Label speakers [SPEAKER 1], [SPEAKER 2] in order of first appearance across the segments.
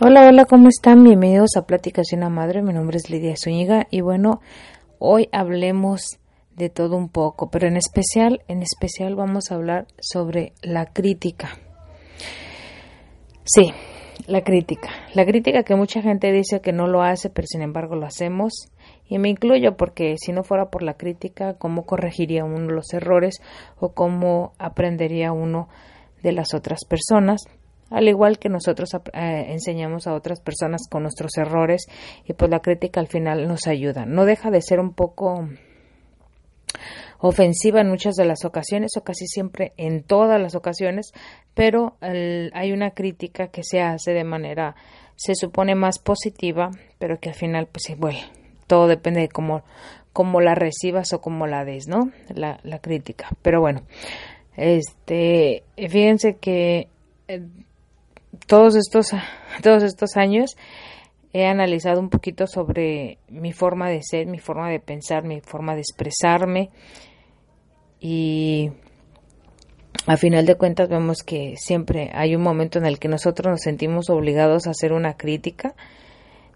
[SPEAKER 1] Hola, hola, ¿cómo están? Bienvenidos a Pláticas de una Madre. Mi nombre es Lidia Zúñiga y bueno, hoy hablemos de todo un poco, pero en especial, en especial vamos a hablar sobre la crítica. Sí, la crítica. La crítica que mucha gente dice que no lo hace, pero sin embargo lo hacemos. Y me incluyo porque si no fuera por la crítica, ¿cómo corregiría uno los errores o cómo aprendería uno de las otras personas? Al igual que nosotros eh, enseñamos a otras personas con nuestros errores y pues la crítica al final nos ayuda. No deja de ser un poco ofensiva en muchas de las ocasiones o casi siempre en todas las ocasiones, pero hay una crítica que se hace de manera se supone más positiva, pero que al final pues bueno, todo depende de cómo, cómo la recibas o cómo la des, ¿no? La, la crítica. Pero bueno, este, fíjense que eh, todos estos, todos estos años he analizado un poquito sobre mi forma de ser, mi forma de pensar, mi forma de expresarme y a final de cuentas vemos que siempre hay un momento en el que nosotros nos sentimos obligados a hacer una crítica,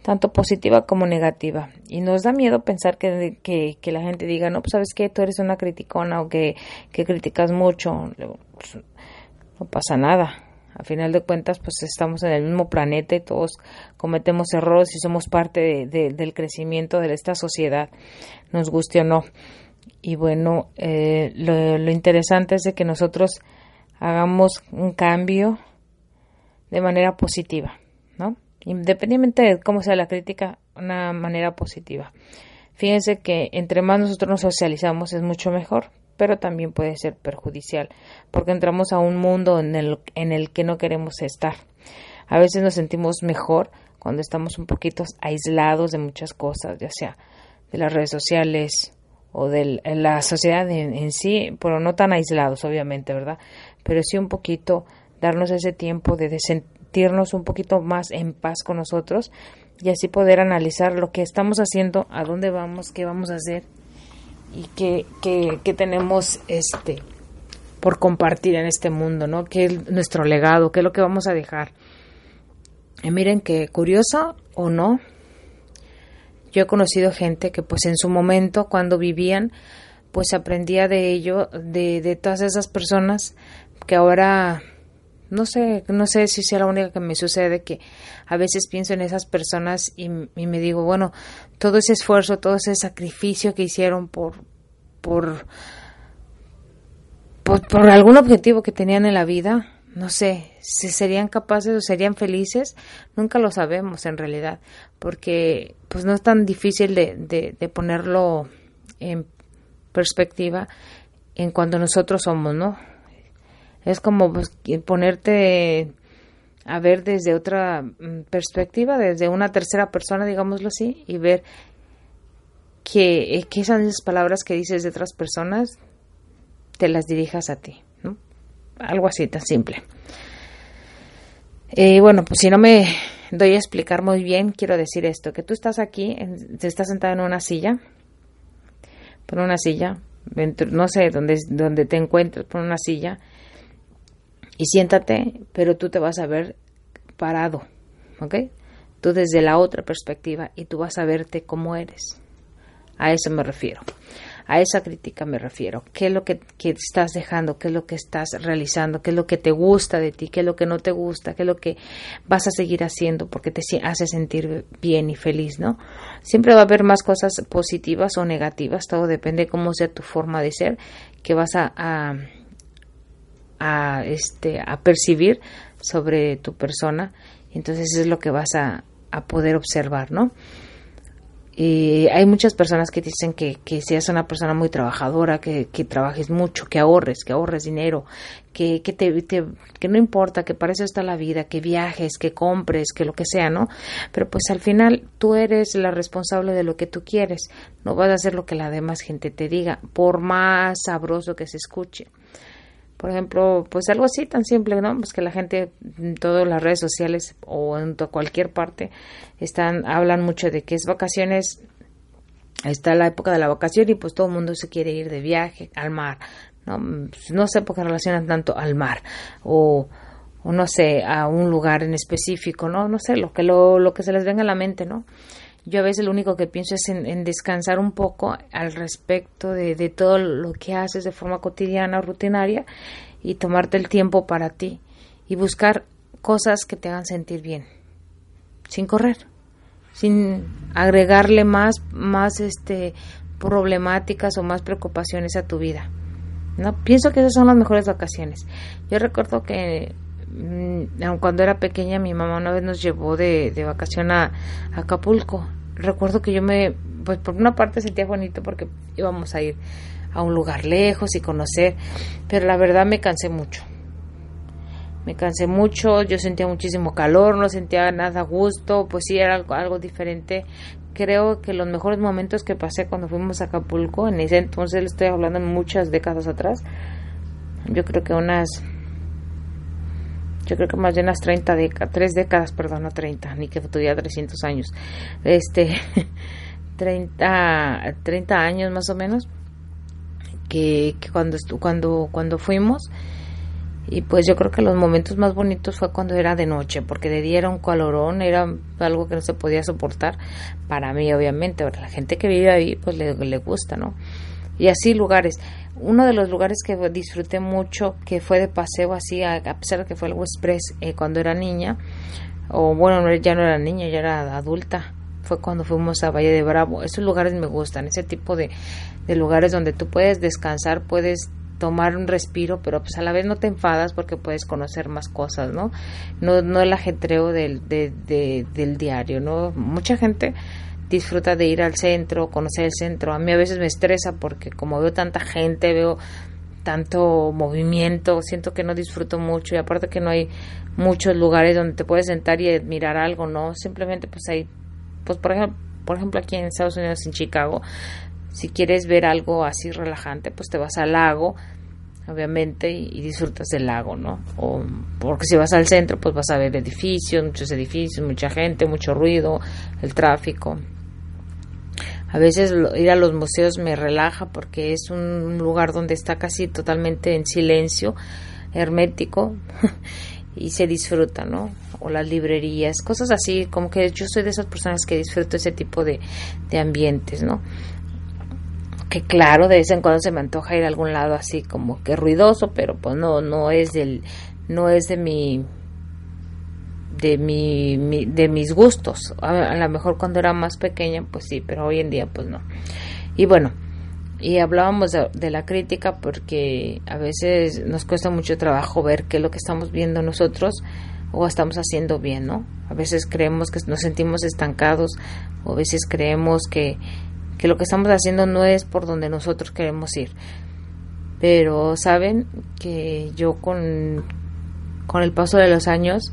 [SPEAKER 1] tanto positiva como negativa. Y nos da miedo pensar que, que, la gente diga, no, pues sabes que tú eres una criticona o que, que criticas mucho. Pues, no pasa nada a final de cuentas, pues estamos en el mismo planeta y todos cometemos errores y somos parte del crecimiento de esta sociedad, nos guste o no. Y bueno, eh, lo, interesante es de que nosotros hagamos un cambio de manera positiva, ¿no? Independientemente de cómo sea la crítica, una manera positiva. Fíjense que entre más nosotros nos socializamos es mucho mejor pero también puede ser perjudicial, porque entramos a un mundo en el, en el que no queremos estar. A veces nos sentimos mejor cuando estamos un poquito aislados de muchas cosas, ya sea de las redes sociales o de la sociedad en, sí, pero no tan aislados, obviamente, ¿verdad? Pero sí un poquito darnos ese tiempo de sentirnos un poquito más en paz con nosotros y así poder analizar lo que estamos haciendo, a dónde vamos, qué vamos a hacer y que, que, tenemos este por compartir en este mundo, ¿no? ¿Qué es nuestro legado? ¿Qué es lo que vamos a dejar? Y miren que curioso o no, yo he conocido gente que pues en su momento cuando vivían pues aprendía de ello, de, de todas esas personas que ahora no sé, no sé si sea la única que me sucede que a veces pienso en esas personas y, me digo, bueno, todo ese esfuerzo, todo ese sacrificio que hicieron por, por, por, algún objetivo que tenían en la vida, no sé, si serían capaces o serían felices, nunca lo sabemos en realidad, porque pues no es tan difícil de, de ponerlo en perspectiva en cuanto nosotros somos, ¿no? Es como pues, ponerte a ver desde otra mm, perspectiva, desde una tercera persona, digámoslo así, y ver que, eh, que esas palabras que dices de otras personas te las dirijas a ti, ¿no? Algo así tan simple. Y bueno, pues si no me doy a explicar muy bien, quiero decir esto, que tú estás aquí, te estás sentado en una silla, por una silla, no sé dónde, dónde te encuentres, por una silla, y siéntate, pero tú te vas a ver parado, ¿ok? Tú desde la otra perspectiva y tú vas a verte como eres. A eso me refiero. A esa crítica me refiero. ¿Qué es lo que, estás dejando? ¿Qué es lo que estás realizando? ¿Qué es lo que te gusta de ti? ¿Qué es lo que no te gusta? ¿Qué es lo que vas a seguir haciendo porque te hace sentir bien y feliz, ¿no? Siempre va a haber más cosas positivas o negativas. Todo depende de cómo sea tu forma de ser que vas a, este, a percibir sobre tu persona. Entonces es lo que vas a, a poder observar, ¿no? y hay muchas personas que dicen que, que seas una persona muy trabajadora, que, que trabajes mucho, que ahorres, que ahorres dinero, que, que, te, que no importa, que para eso está la vida, que viajes, que compres, que lo que sea, ¿no? Pero pues al final tú eres la responsable de lo que tú quieres, no vas a hacer lo que la demás gente te diga, por más sabroso que se escuche. Por ejemplo, pues algo así tan simple, ¿no? Pues que la gente en todas las redes sociales o en cualquier parte están hablan mucho de que es vacaciones está la época de la vacación y pues todo el mundo se quiere ir de viaje al mar, no, pues, no sé por qué relacionan tanto al mar o, o no sé a un lugar en específico, no, no sé lo que lo, lo que se les venga a la mente, ¿no? Yo a veces lo único que pienso es en, descansar un poco al respecto de, todo lo que haces de forma cotidiana o rutinaria y tomarte el tiempo para ti y buscar cosas que te hagan sentir bien, sin correr, sin agregarle más, más este, problemáticas o más preocupaciones a tu vida. ¿no? Pienso que esas son las mejores vacaciones. Yo recuerdo que Mm, cuando era pequeña mi mamá una vez nos llevó de, de vacación a, Acapulco. Recuerdo que yo me, pues por una parte sentía bonito porque íbamos a ir a un lugar lejos y conocer, pero la verdad me cansé mucho. Me cansé mucho, yo sentía muchísimo calor, no sentía nada a gusto, pues sí era algo, diferente. Creo que los mejores momentos que pasé cuando fuimos a Acapulco, en ese entonces estoy hablando muchas décadas atrás, yo creo que unas yo creo que más de unas 30 décadas, tres décadas, perdón, no 30, ni que tuviera 300 años, este, 30, 30 años más o menos, que, que cuando, cuando, cuando fuimos, y pues yo creo que los momentos más bonitos fue cuando era de noche, porque de día era un calorón, era algo que no se podía soportar para mí, obviamente. Ahora, la gente que vive ahí, pues le gusta, ¿no? Y así lugares uno de los lugares que disfruté mucho, que fue de paseo así, a, pesar de que fue el Express eh, cuando era niña, o bueno, ya no era niña, ya era adulta, fue cuando fuimos a Valle de Bravo. Esos lugares me gustan, ese tipo de, de lugares donde tú puedes descansar, puedes tomar un respiro, pero pues a la vez no te enfadas porque puedes conocer más cosas, ¿no? No, no el ajetreo del, de, del diario, ¿no? Mucha gente disfruta de ir al centro, conocer el centro. A mí a veces me estresa porque como veo tanta gente, veo tanto movimiento, siento que no disfruto mucho y aparte que no hay muchos lugares donde te puedes sentar y admirar algo, ¿no? Simplemente pues hay, pues por ejemplo, por ejemplo aquí en Estados Unidos, en Chicago, si quieres ver algo así relajante, pues te vas al lago, obviamente, y, y, disfrutas del lago, ¿no? O porque si vas al centro, pues vas a ver edificios, muchos edificios, mucha gente, mucho ruido, el tráfico. A veces ir a los museos me relaja porque es un lugar donde está casi totalmente en silencio, hermético, y se disfruta, ¿no? O las librerías, cosas así, como que yo soy de esas personas que disfruto ese tipo de, de ambientes, ¿no? Que claro, de vez en cuando se me antoja ir a algún lado así como que ruidoso, pero pues no, no es del, no es de mi de, mi, de mis gustos. A, lo mejor cuando era más pequeña, pues sí, pero hoy en día, pues no. Y bueno, y hablábamos de, la crítica porque a veces nos cuesta mucho trabajo ver qué es lo que estamos viendo nosotros o estamos haciendo bien, ¿no? A veces creemos que nos sentimos estancados o a veces creemos que, que lo que estamos haciendo no es por donde nosotros queremos ir. Pero saben que yo con, con el paso de los años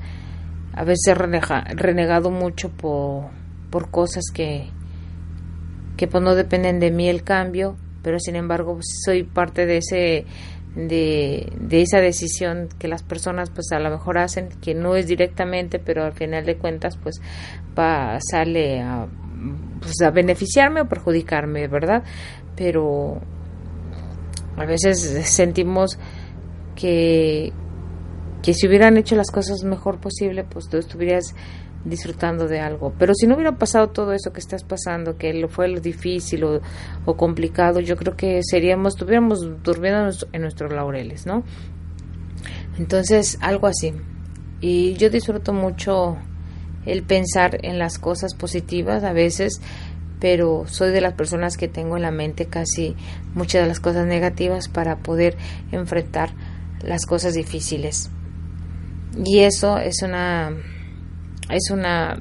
[SPEAKER 1] a veces he renegado mucho por, por cosas que, que pues no dependen de mí el cambio, pero sin embargo pues, soy parte de ese de, de, esa decisión que las personas pues a lo mejor hacen que no es directamente pero al final de cuentas pues va sale a, pues, a beneficiarme o perjudicarme verdad pero a veces sentimos que que si hubieran hecho las cosas mejor posible, pues tú estuvieras disfrutando de algo. Pero si no hubiera pasado todo eso que estás pasando, que lo fue lo difícil o, complicado, yo creo que seríamos, estuviéramos durmiendo en nuestros laureles, ¿no? Entonces, algo así. Y yo disfruto mucho el pensar en las cosas positivas a veces, pero soy de las personas que tengo en la mente casi muchas de las cosas negativas para poder enfrentar las cosas difíciles. Y eso es una es una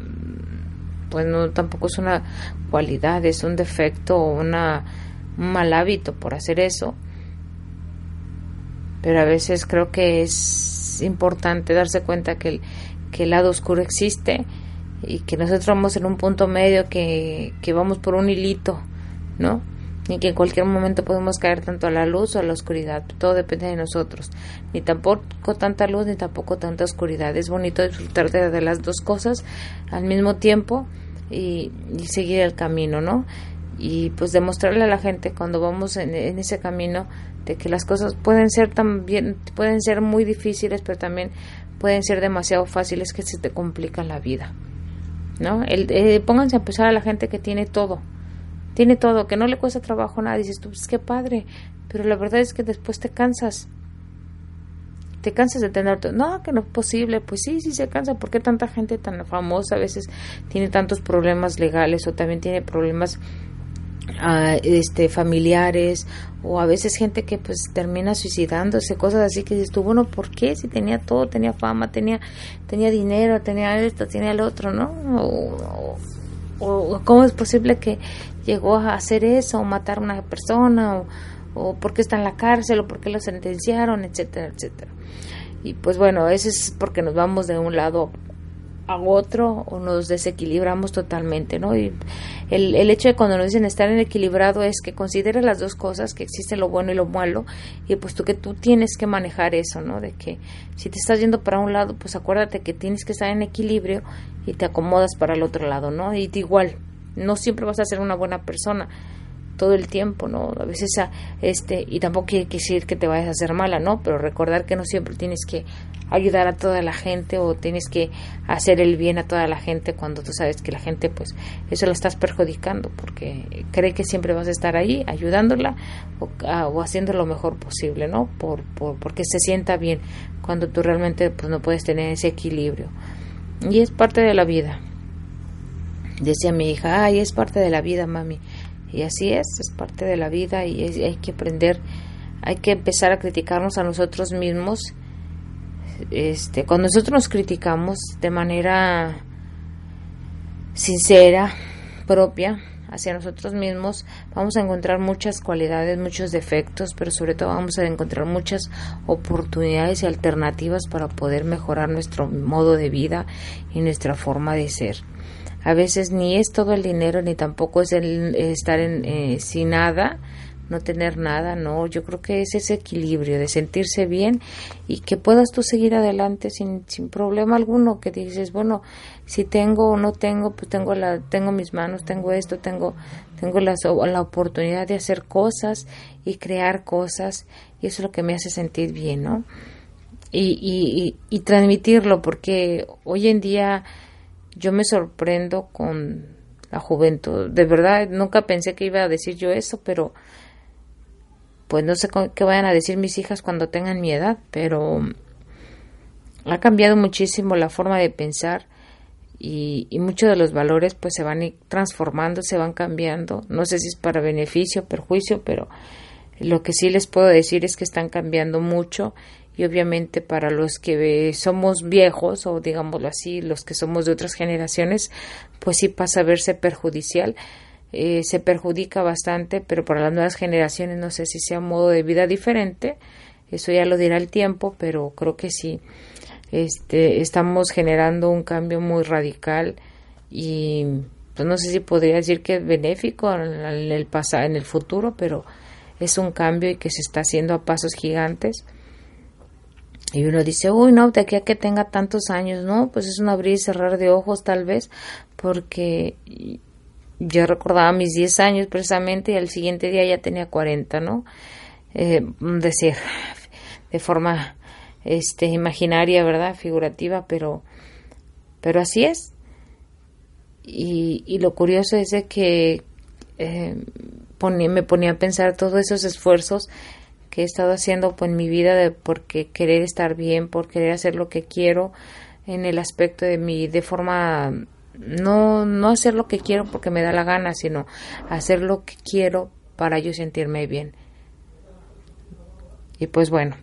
[SPEAKER 1] pues no tampoco es una cualidad, es un defecto o una, un mal hábito por hacer eso. Pero a veces creo que es importante darse cuenta que el, que el lado oscuro existe y que nosotros vamos en un punto medio que, que vamos por un hilito, ¿no? Y que en cualquier momento podemos caer tanto a la luz o a la oscuridad, todo depende de nosotros, ni tampoco tanta luz ni tampoco tanta oscuridad, es bonito disfrutar de, las dos cosas al mismo tiempo y, seguir el camino, ¿no? Y pues demostrarle a la gente cuando vamos en, ese camino de que las cosas pueden ser también, pueden ser muy difíciles, pero también pueden ser demasiado fáciles que se te complican la vida. ¿no? El, eh, pónganse a pensar a la gente que tiene todo, tiene todo, que no le cuesta trabajo nada, dices tú, pues qué padre, pero la verdad es que después te cansas, te cansas de tener todo, no, que no es posible, pues sí, sí se cansa, ¿por qué tanta gente tan famosa a veces tiene tantos problemas legales o también tiene problemas este familiares o a veces gente que pues termina suicidándose cosas así que dices tú bueno por qué si tenía todo tenía fama tenía tenía dinero tenía esto tenía el otro no cómo es posible que llegó a hacer eso o matar a una persona o, o por qué está en la cárcel o por qué lo sentenciaron etcétera etcétera. Y pues bueno eso es porque nos vamos de un lado a otro o nos desequilibramos totalmente, ¿no? Y el, el hecho de cuando nos dicen estar en equilibrado es que considere las dos cosas, que existe lo bueno y lo malo, y pues tú que tú tienes que manejar eso, ¿no? De que si te estás yendo para un lado, pues acuérdate que tienes que estar en equilibrio y te acomodas para el otro lado, ¿no? Y igual, no siempre vas a ser una buena persona, todo el tiempo, ¿no? A veces, este, y tampoco quiere decir que te vayas a hacer mala, ¿no? Pero recordar que no siempre tienes que ayudar a toda la gente o tienes que hacer el bien a toda la gente cuando tú sabes que la gente, pues, eso lo estás perjudicando porque cree que siempre vas a estar ahí ayudándola o, o haciendo lo mejor posible, ¿no? Por, por, porque se sienta bien cuando tú realmente, pues, no puedes tener ese equilibrio. Y es parte de la vida. Decía mi hija, ay, es parte de la vida, mami. Y así es, es parte de la vida y hay que aprender, hay que empezar a criticarnos a nosotros mismos. Este, cuando nosotros nos criticamos de manera sincera, propia, hacia nosotros mismos, vamos a encontrar muchas cualidades, muchos defectos, pero sobre todo vamos a encontrar muchas oportunidades y alternativas para poder mejorar nuestro modo de vida y nuestra forma de ser a veces ni es todo el dinero ni tampoco es el estar en, eh, sin nada no tener nada, no, yo creo que es ese equilibrio de sentirse bien y que puedas tú seguir adelante sin, sin problema alguno, que dices, bueno, si tengo o no tengo, pues tengo la, tengo mis manos, tengo esto, tengo, tengo la, la oportunidad de hacer cosas y crear cosas y eso es lo que me hace sentir bien, ¿no? Y, y, y transmitirlo, porque hoy en día yo me sorprendo con la juventud. De verdad, nunca pensé que iba a decir yo eso, pero pues no sé qué vayan a decir mis hijas cuando tengan mi edad, pero ha cambiado muchísimo la forma de pensar y, y muchos de los valores pues se van transformando, se van cambiando. No sé si es para beneficio o perjuicio, pero lo que sí les puedo decir es que están cambiando mucho y obviamente para los que somos viejos o digámoslo así, los que somos de otras generaciones, pues sí pasa a verse perjudicial. Eh, se perjudica bastante, pero para las nuevas generaciones no sé si sea un modo de vida diferente, eso ya lo dirá el tiempo, pero creo que sí, este, estamos generando un cambio muy radical y pues no sé si podría decir que es benéfico en el en el futuro, pero es un cambio y que se está haciendo a pasos gigantes y uno dice, uy, no, de aquí a que tenga tantos años, no, pues es un abrir y cerrar de ojos tal vez, porque yo recordaba mis 10 años precisamente y al siguiente día ya tenía 40, ¿no? Eh, decir, de forma este, imaginaria, ¿verdad? Figurativa, pero, pero así es. Y, lo curioso es de que eh, me ponía a pensar todos esos esfuerzos he estado haciendo pues, en mi vida de porque querer estar bien, por querer hacer lo que quiero en el aspecto de mi de forma no no hacer lo que quiero porque me da la gana, sino hacer lo que quiero para yo sentirme bien. Y pues bueno,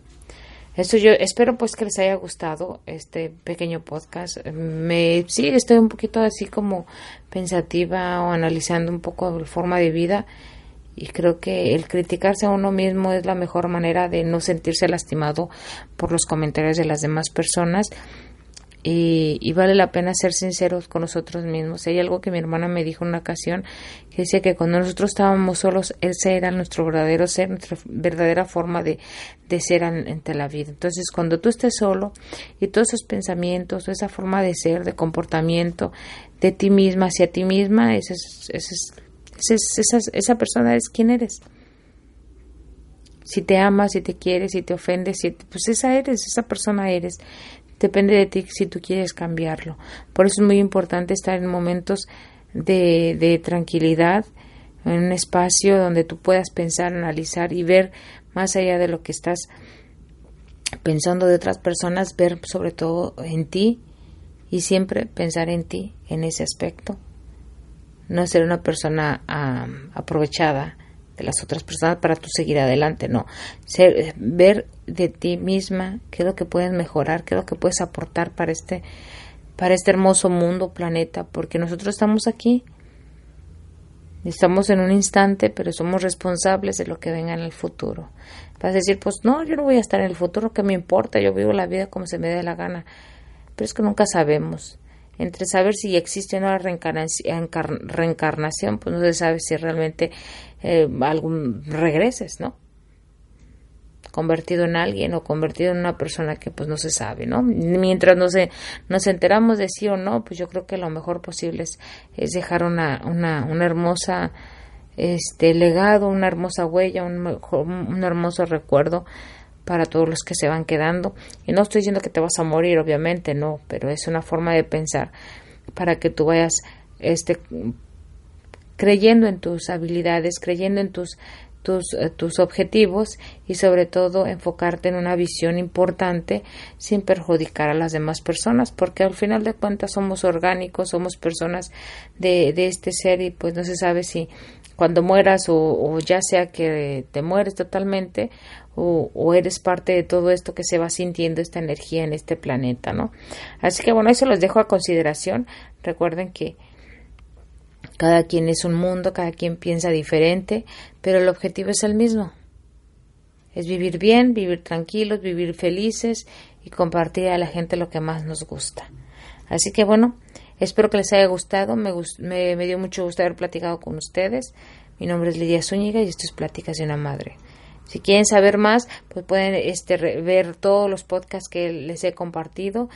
[SPEAKER 1] Esto yo espero pues que les haya gustado este pequeño podcast. Me sí estoy un poquito así como pensativa o analizando un poco la forma de vida y creo que el criticarse a uno mismo es la mejor manera de no sentirse lastimado por los comentarios de las demás personas y, vale la pena ser sinceros con nosotros mismos. Hay algo que mi hermana me dijo en una ocasión que decía que cuando nosotros estábamos solos, ese era nuestro verdadero ser, nuestra verdadera forma de, de ser ante la vida. Entonces, cuando tú estés solo y todos esos pensamientos, esa forma de ser, de comportamiento de ti misma hacia ti misma, esa, esa, persona es quien eres si te amas, si te quieres, si te ofendes, si pues esa eres, esa persona eres. Depende de ti si tú quieres cambiarlo. Por eso es muy importante estar en momentos de, de tranquilidad, en un espacio donde tú puedas pensar, analizar y ver más allá de lo que estás pensando de otras personas, ver sobre todo en ti y siempre pensar en ti en ese aspecto. No ser una persona aprovechada de las otras personas para tú seguir adelante, no. Ser, ver de ti misma qué es lo que puedes mejorar, qué es lo que puedes aportar para este, para este hermoso mundo, planeta, porque nosotros estamos aquí, estamos en un instante, pero somos responsables de lo que venga en el futuro. Vas a decir, pues no, yo no voy a estar en el futuro, ¿qué me importa? Yo vivo la vida como se me dé la gana. Pero es que nunca sabemos entre saber si existe una reencarnación, pues no se sabe si realmente eh, algún regreses, ¿no? convertido en alguien o convertido en una persona que pues no se sabe, ¿no? Mientras no se, nos enteramos de sí o no, pues yo creo que lo mejor posible es, es dejar una, una, una hermosa este legado, una hermosa huella, un, un hermoso recuerdo para todos los que se van quedando. Y no estoy diciendo que te vas a morir, obviamente, no, pero es una forma de pensar para que tú vayas este, creyendo en tus habilidades, creyendo en tus, tus, eh, tus objetivos y sobre todo enfocarte en una visión importante sin perjudicar a las demás personas, porque al final de cuentas somos orgánicos, somos personas de, de este ser y pues no se sabe si cuando mueras o, o ya sea que te mueres totalmente o, eres parte de todo esto que se va sintiendo esta energía en este planeta, ¿no? Así que bueno, eso los dejo a consideración. Recuerden que cada quien es un mundo, cada quien piensa diferente, pero el objetivo es el mismo. Es vivir bien, vivir tranquilos, vivir felices y compartir a la gente lo que más nos gusta. Así que bueno, espero que les haya gustado. Me, me, dio mucho gusto haber platicado con ustedes. Mi nombre es Lidia Zúñiga y esto es Pláticas de una Madre. Si quieren saber más, pues pueden este, ver todos los podcasts que les he compartido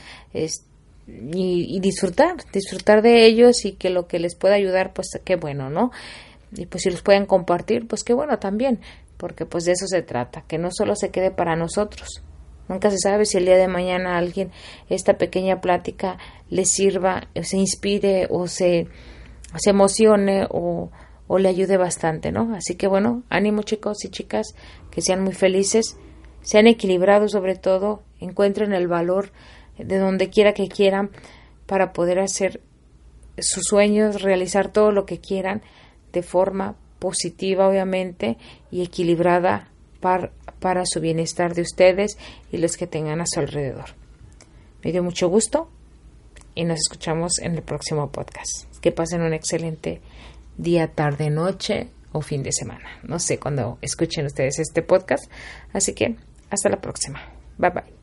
[SPEAKER 1] y, disfrutar, disfrutar de ellos y que lo que les pueda ayudar, pues qué bueno, ¿no? Y pues si los pueden compartir, pues qué bueno también, porque pues de eso se trata, que no solo se quede para nosotros. Nunca se sabe si el día de mañana alguien esta pequeña plática le sirva, se inspire o se, se emocione o, o le ayude bastante, ¿no? Así que bueno, ánimo chicos y chicas, que sean muy felices, sean equilibrados sobre todo, encuentren el valor de donde quiera que quieran para poder hacer sus sueños, realizar todo lo que quieran de forma positiva obviamente y equilibrada para, para su bienestar de ustedes y los que tengan a su alrededor. Me dio mucho gusto y nos escuchamos en el próximo podcast. Que pasen un excelente día, tarde, noche o fin de semana. No sé cuándo escuchen ustedes este podcast. Así que hasta la próxima. Bye bye.